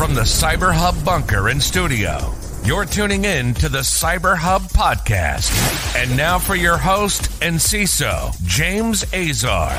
From the Cyber Hub bunker and studio, you're tuning in to the Cyber Hub podcast. And now for your host and CISO, James Azar.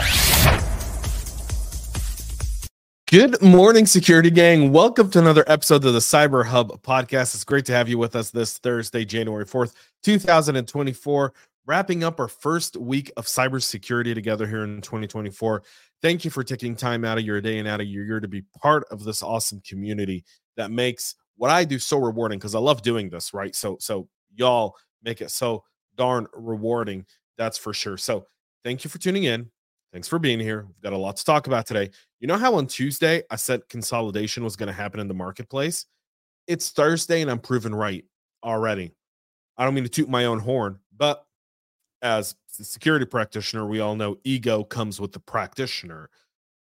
Good morning, security gang. Welcome to another episode of the Cyber Hub podcast. It's great to have you with us this Thursday, January 4th, 2024, wrapping up our first week of cybersecurity together here in 2024. Thank you for taking time out of your day and out of your year to be part of this awesome community that makes what I do so rewarding because I love doing this, right? So, so y'all make it so darn rewarding. That's for sure. So, thank you for tuning in. Thanks for being here. We've got a lot to talk about today. You know how on Tuesday I said consolidation was going to happen in the marketplace? It's Thursday and I'm proven right already. I don't mean to toot my own horn, but as a security practitioner, we all know ego comes with the practitioner.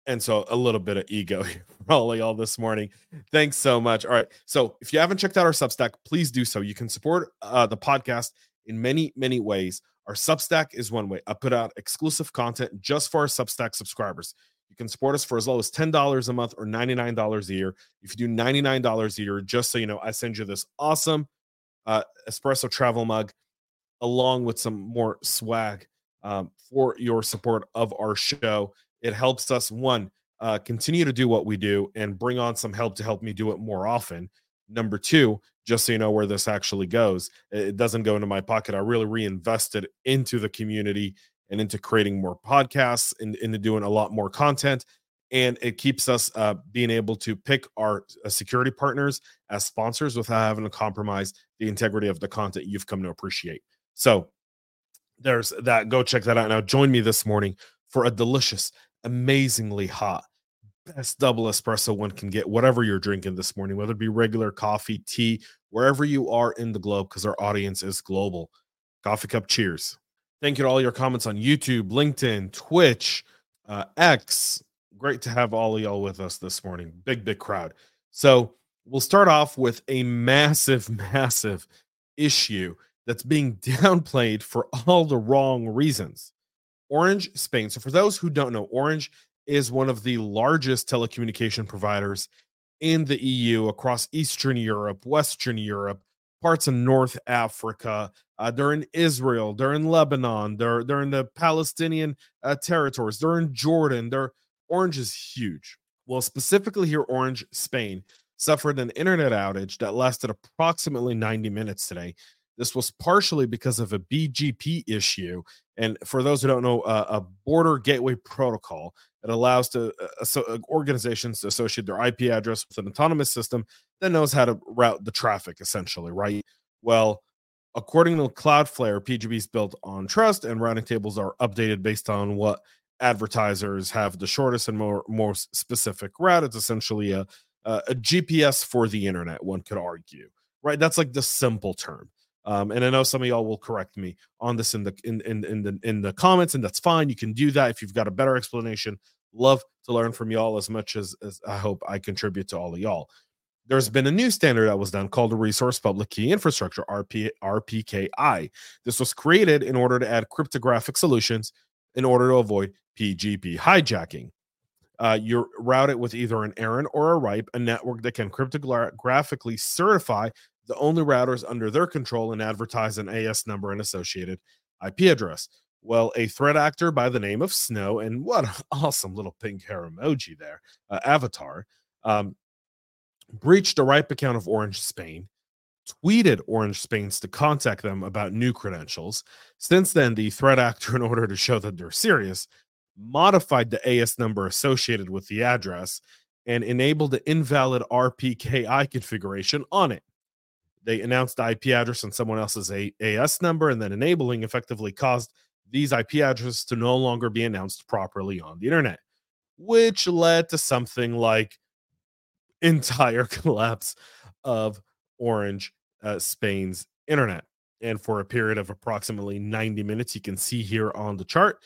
And so a little bit of ego probably all this morning. Thanks so much. All right. So if you haven't checked out our Substack, please do so. You can support uh, the podcast in many, many ways. Our Substack is one way. I put out exclusive content just for our Substack subscribers. You can support us for as low as $10 a month or $99 a year. If you do $99 a year, just so you know, I send you this awesome uh, espresso travel mug along with some more swag um, for your support of our show. It helps us, one, uh, continue to do what we do and bring on some help to help me do it more often. Number two, just so you know where this actually goes, it doesn't go into my pocket. I really reinvested into the community and into creating more podcasts and into doing a lot more content. And it keeps us uh, being able to pick our uh, security partners as sponsors without having to compromise the integrity of the content you've come to appreciate. So there's that. Go check that out. Now, join me this morning for a delicious, amazingly hot, best double espresso one can get, whatever you're drinking this morning, whether it be regular coffee, tea, wherever you are in the globe, because our audience is global. Coffee cup cheers. Thank you to all your comments on YouTube, LinkedIn, Twitch, uh, X. Great to have all of y'all with us this morning. Big, big crowd. So we'll start off with a massive, massive issue that's being downplayed for all the wrong reasons. Orange Spain. So, for those who don't know, Orange is one of the largest telecommunication providers in the EU across Eastern Europe, Western Europe, parts of North Africa. Uh, they're in Israel, they're in Lebanon, they're they're in the Palestinian uh, territories, they're in Jordan. They're Orange is huge. Well, specifically here, Orange Spain suffered an internet outage that lasted approximately 90 minutes today. This was partially because of a BGP issue. And for those who don't know, uh, a border gateway protocol that allows to uh, so, uh, organizations to associate their IP address with an autonomous system that knows how to route the traffic, essentially, right? Well, according to Cloudflare, BGP is built on trust, and routing tables are updated based on what advertisers have the shortest and more more specific route. It's essentially a a GPS for the internet. One could argue, right? That's like the simple term. Um, and I know some of y'all will correct me on this in the in, in in the in the comments, and that's fine. You can do that if you've got a better explanation. Love to learn from y'all as much as, as I hope I contribute to all of y'all. There's been a new standard that was done called the Resource Public Key Infrastructure RP, RPKI. This was created in order to add cryptographic solutions in order to avoid BGP hijacking. Uh, you route it with either an ARIN or a RIPE, a network that can cryptographically certify the only routers under their control and advertise an AS number and associated IP address. Well, a threat actor by the name of Snow, and what an awesome little pink hair emoji there, uh, avatar, um, breached a RIPE account of Orange Spain, tweeted Orange Spain's to contact them about new credentials. Since then, the threat actor, in order to show that they're serious, modified the AS number associated with the address and enabled the invalid RPKI configuration on it they announced the IP address and someone else's AS number, and then enabling effectively caused these IP addresses to no longer be announced properly on the internet, which led to something like entire collapse of Orange uh, Spain's internet. And for a period of approximately 90 minutes, you can see here on the chart,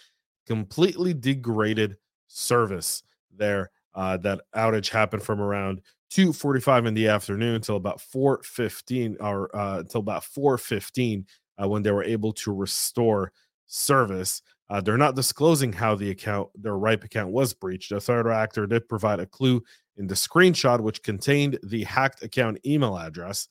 completely degraded service there. Uh, that outage happened from around 2:45 in the afternoon until about 4:15 or uh, until about 4:15 uh, when they were able to restore service. Uh, they're not disclosing how the account, their RIPE account, was breached. The third actor did provide a clue In the screenshot, which contained the hacked account email address,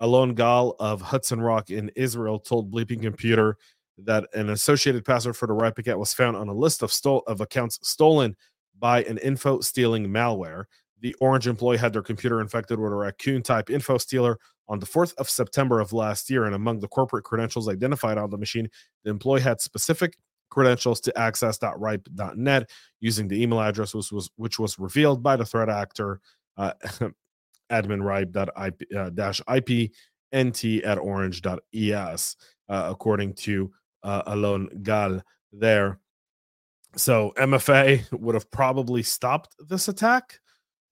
Alon Gal of Hudson Rock in Israel told Bleeping Computer that an associated password for the Replicat was found on a list of, stole, of accounts stolen by an info stealing malware. The Orange employee had their computer infected with a raccoon type info stealer on the 4th of September of last year. And among the corporate credentials identified on the machine, the employee had specific credentials to access.ripe.net using the email address which was which was revealed by the threat actor uh, admin ripe.ip uh, at orange.es uh, according to uh, Alon Gal there. So MFA would have probably stopped this attack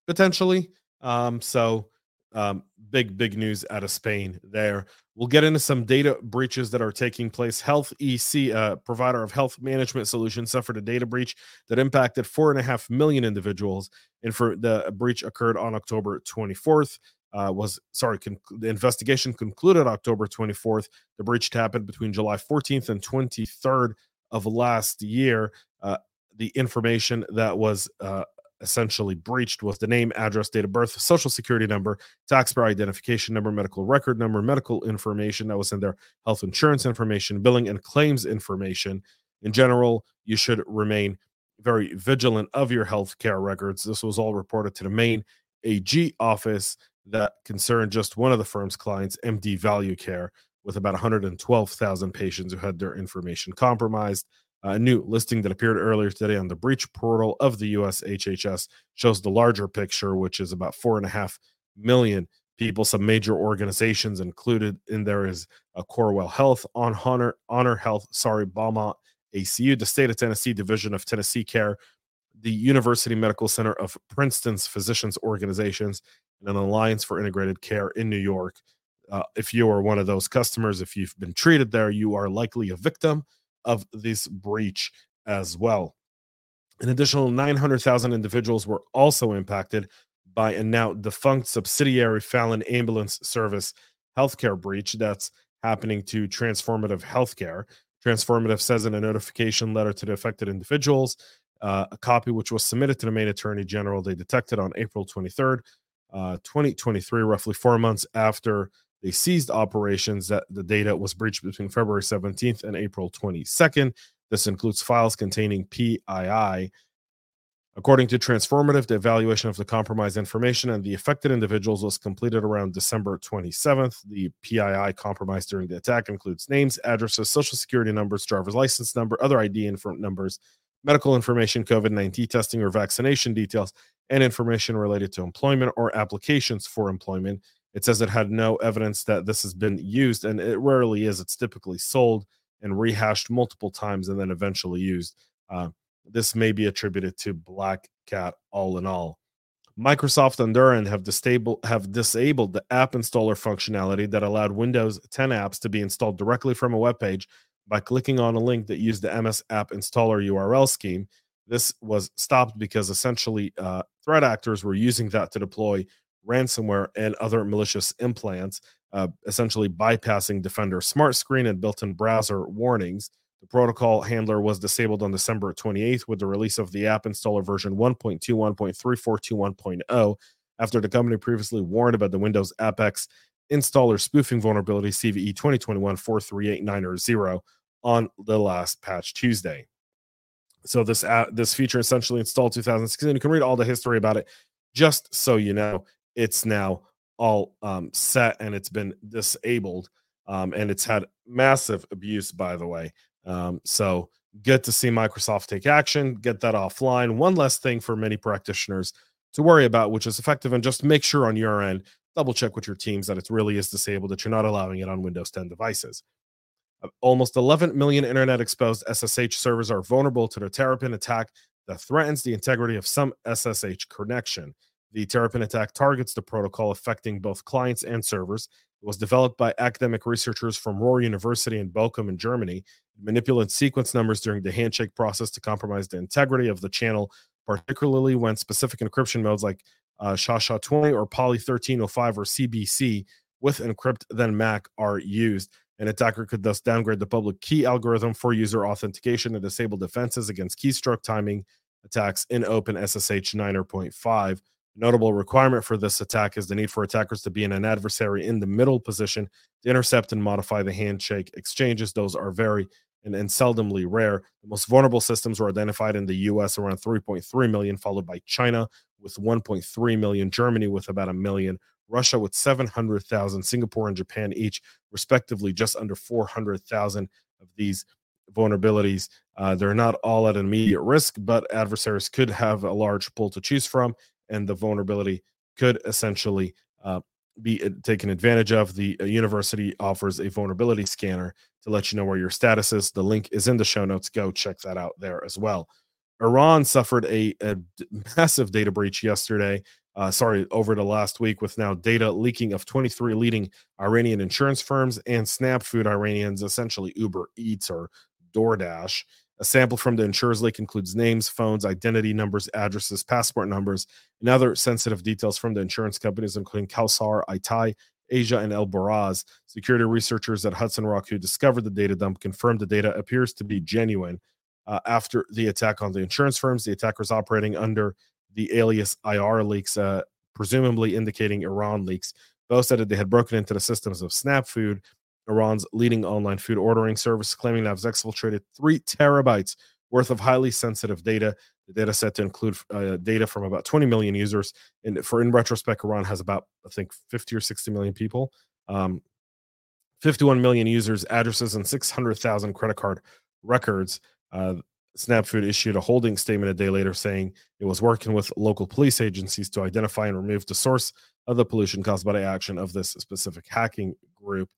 potentially. Um, so um, big, big news out of Spain there. We'll get into some data breaches that are taking place. HealthEC, uh, provider of health management solutions, suffered a data breach that impacted four and a half million individuals. And for the breach occurred on October 24th. Uh, was sorry, con- the investigation concluded October 24th. The breach happened between July 14th and 23rd of last year. Uh, the information that was uh, essentially breached was the name, address, date of birth, social security number, taxpayer identification number, medical record number, medical information that was in there, health insurance information, billing and claims information. In general, you should remain very vigilant of your health care records. This was all reported to the Maine AG office that concerned just one of the firm's clients, MD Value Care, with about 112,000 patients who had their information compromised. A new listing that appeared earlier today on the breach portal of the US HHS shows the larger picture, which is about four and a half million people. Some major organizations included in there is a Corewell Health, on Honor, Honor Health, sorry, Beaumont ACU, the State of Tennessee Division of Tennessee Care, the University Medical Center of Princeton's Physicians Organizations, and an Alliance for Integrated Care in New York. Uh, if you are one of those customers, if you've been treated there, you are likely a victim of this breach as well. An additional 900,000 individuals were also impacted by a now defunct subsidiary Fallon Ambulance Service healthcare breach that's happening to Transformative Healthcare. Transformative says in a notification letter to the affected individuals, uh, a copy which was submitted to the Maine Attorney General, they detected on April 23rd, uh, 2023, roughly four months after they ceased operations that the data was breached between February 17th and April 22nd. This includes files containing PII. According to Transformative, the evaluation of the compromised information and the affected individuals was completed around December 27th. The PII compromised during the attack includes names, addresses, social security numbers, driver's license number, other ID info numbers, medical information, COVID 19 testing or vaccination details, and information related to employment or applications for employment. It says it had no evidence that this has been used, and it rarely is. It's typically sold and rehashed multiple times and then eventually used. Uh, this may be attributed to Black Cat all in all. Microsoft and Duran have, disable, have disabled the app installer functionality that allowed Windows 10 apps to be installed directly from a web page by clicking on a link that used the MS App Installer URL scheme. This was stopped because essentially uh, threat actors were using that to deploy ransomware, and other malicious implants, uh, essentially bypassing Defender Smart Screen and built in browser warnings. The protocol handler was disabled on December 28th with the release of the app installer version 1.21.3421.0 after the company previously warned about the Windows AppX installer spoofing vulnerability CVE 2021 4389 on the last patch Tuesday. So this uh, this feature essentially installed 2016. You can read all the history about it just so you know it's now all um, set and it's been disabled. Um, and it's had massive abuse, by the way. Um, so good to see Microsoft take action, get that offline. One less thing for many practitioners to worry about, which is effective, and just make sure on your end, double check with your teams that it really is disabled, that you're not allowing it on Windows 10 devices. Uh, almost 11 million internet exposed SSH servers are vulnerable to the Terrapin attack that threatens the integrity of some SSH connection. The Terrapin attack targets the protocol affecting both clients and servers. It was developed by academic researchers from Ruhr University in Bochum in Germany. It manipulated sequence numbers during the handshake process to compromise the integrity of the channel, particularly when specific encryption modes like uh, ChaCha20 or Poly 1305 or CBC with encrypt then MAC are used. An attacker could thus downgrade the public key algorithm for user authentication and disable defenses against keystroke timing attacks in OpenSSH 9.5 notable requirement for this attack is the need for attackers to be in an adversary in the middle position to intercept and modify the handshake exchanges. Those are very and, and seldomly rare. The most vulnerable systems were identified in the US around 3.3 million, followed by China with 1.3 million, Germany with about a million, Russia with 700,000, Singapore and Japan each, respectively, just under 400,000 of these vulnerabilities. Uh, they're not all at immediate risk, but adversaries could have a large pool to choose from, and the vulnerability could essentially uh, be taken advantage of. The uh, university offers a vulnerability scanner to let you know where your status is. The link is in the show notes. Go check that out there as well. Iran suffered a, a massive data breach yesterday. Uh, sorry, over the last week, with now data leaking of 23 leading Iranian insurance firms and SNAP food Iranians, essentially Uber Eats or DoorDash. A sample from the insurers leak includes names, phones, identity numbers, addresses, passport numbers, and other sensitive details from the insurance companies, including Kalsar, Itai, Asia, and El Baraz. Security researchers at Hudson Rock who discovered the data dump confirmed the data appears to be genuine. Uh, after the attack on the insurance firms, the attackers operating under the alias IR leaks, uh, presumably indicating Iran leaks, both said that they had broken into the systems of Snap Food, Iran's leading online food ordering service, claiming have exfiltrated three terabytes worth of highly sensitive data. The data set to include uh, data from about 20 million users. And for in retrospect, Iran has about, I think, 50 or 60 million people, um, 51 million users, addresses, and 600,000 credit card records. Uh, SnapFood issued a holding statement a day later saying it was working with local police agencies to identify and remove the source of the pollution caused by the action of this specific hacking group.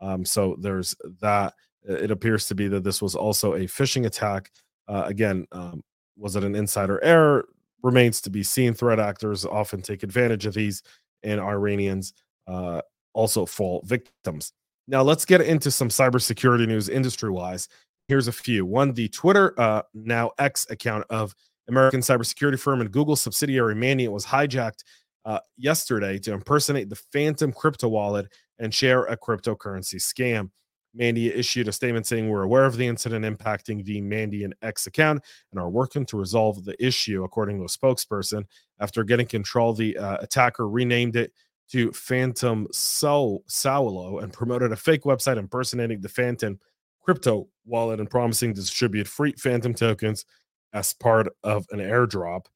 Um, so there's that. It appears to be that this was also a phishing attack. Uh, again, um, was it an insider error? Remains to be seen. Threat actors often take advantage of these, and Iranians uh, also fall victims. Now, let's get into some cybersecurity news industry wise. Here's a few. One, the Twitter, uh, now X account of American cybersecurity firm and Google subsidiary Mandiant was hijacked uh, yesterday to impersonate the Phantom crypto wallet and share a cryptocurrency scam. Mandiant issued a statement saying we're aware of the incident impacting the Mandiant X account and are working to resolve the issue, according to a spokesperson. After getting control, the uh, attacker renamed it to Phantom Saulo and promoted a fake website impersonating the Phantom crypto wallet and promising to distribute free Phantom tokens as part of an airdrop.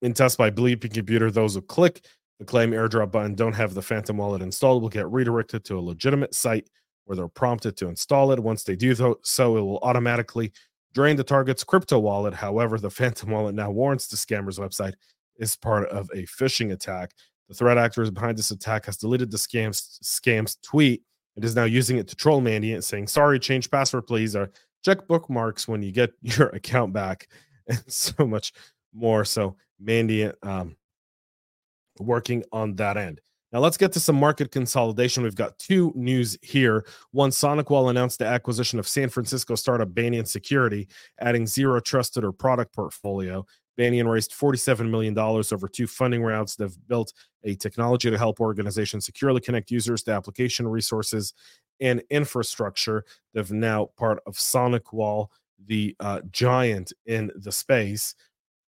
In test by Bleeping Computer, those who click the claim airdrop button don't have the Phantom wallet installed will get redirected to a legitimate site where they're prompted to install it. Once they do so, it will automatically drain the target's crypto wallet. However, the Phantom wallet now warrants the scammer's website is part of a phishing attack. The threat actors behind this attack has deleted the scam's scam's tweet it is now using it to troll Mandiant, saying, sorry, change password, please, or check bookmarks when you get your account back, and so much more. So, Mandiant um, working on that end. Now let's get to some market consolidation. We've got two news here. One, SonicWall announced the acquisition of San Francisco startup Banyan Security, adding zero trust to their product portfolio. Banyan raised $47 million over two funding rounds. They've built a technology to help organizations securely connect users to application resources and infrastructure. They've now part of SonicWall, the uh, giant in the space.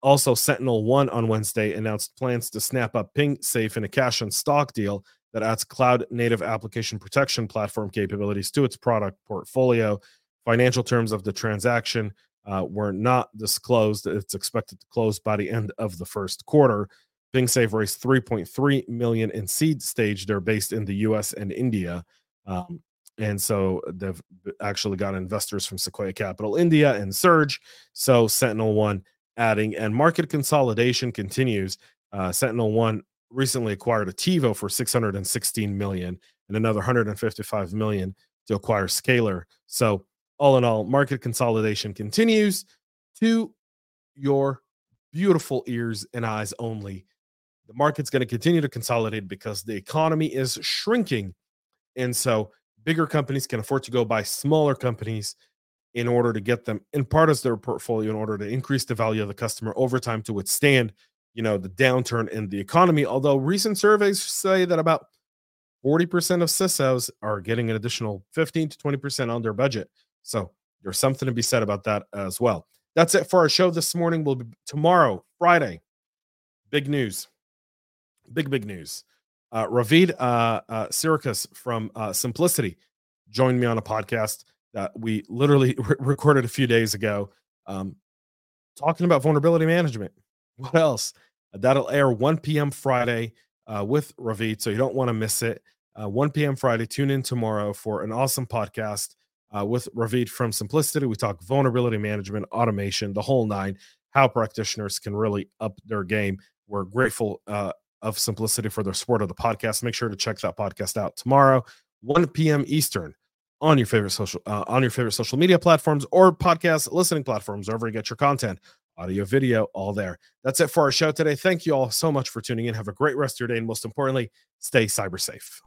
Also, Sentinel One on Wednesday announced plans to snap up PingSafe in a cash and stock deal that adds cloud native application protection platform capabilities to its product portfolio. Financial terms of the transaction uh, were not disclosed. It's expected to close by the end of the first quarter. PingSafe raised 3.3 million in seed stage. They're based in the U.S. and India, um, and so they've actually got investors from Sequoia Capital India and Surge. So Sentinel One adding and market consolidation continues. Uh, Sentinel One recently acquired Attivo for 616 million and another 155 million to acquire Scalyr. So all in all, market consolidation continues to your beautiful ears and eyes only. The market's going to continue to consolidate because the economy is shrinking. And so bigger companies can afford to go buy smaller companies in order to get them in part as their portfolio in order to increase the value of the customer over time to withstand you know the downturn in the economy although recent surveys say that about 40% of CISOs are getting an additional 15 to 20% on their budget so there's something to be said about that as well. That's it for our show this morning. We'll be tomorrow, Friday. big news. Big, big news. Uh, Ravid uh, uh, Circus from uh, Seemplicity joined me on a podcast that we literally re- recorded a few days ago, um, talking about vulnerability management. What else? That'll air 1 p.m. Friday uh, with Ravid, so you don't want to miss it. Uh, 1 p.m. Friday. Tune in tomorrow for an awesome podcast uh, with Ravid from Seemplicity. We talk vulnerability management, automation, the whole nine, how practitioners can really up their game. We're grateful uh, of Seemplicity for their support of the podcast. Make sure to check that podcast out tomorrow, 1 p.m. Eastern on your favorite social uh, on your favorite social media platforms or podcast listening platforms wherever you get your content. Audio video all there. That's it for our show today. Thank you all so much for tuning in. Have a great rest of your day and most importantly stay cyber safe.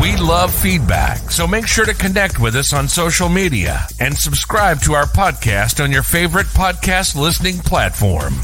We love feedback, so make sure to connect with us on social media and subscribe to our podcast on your favorite podcast listening platform.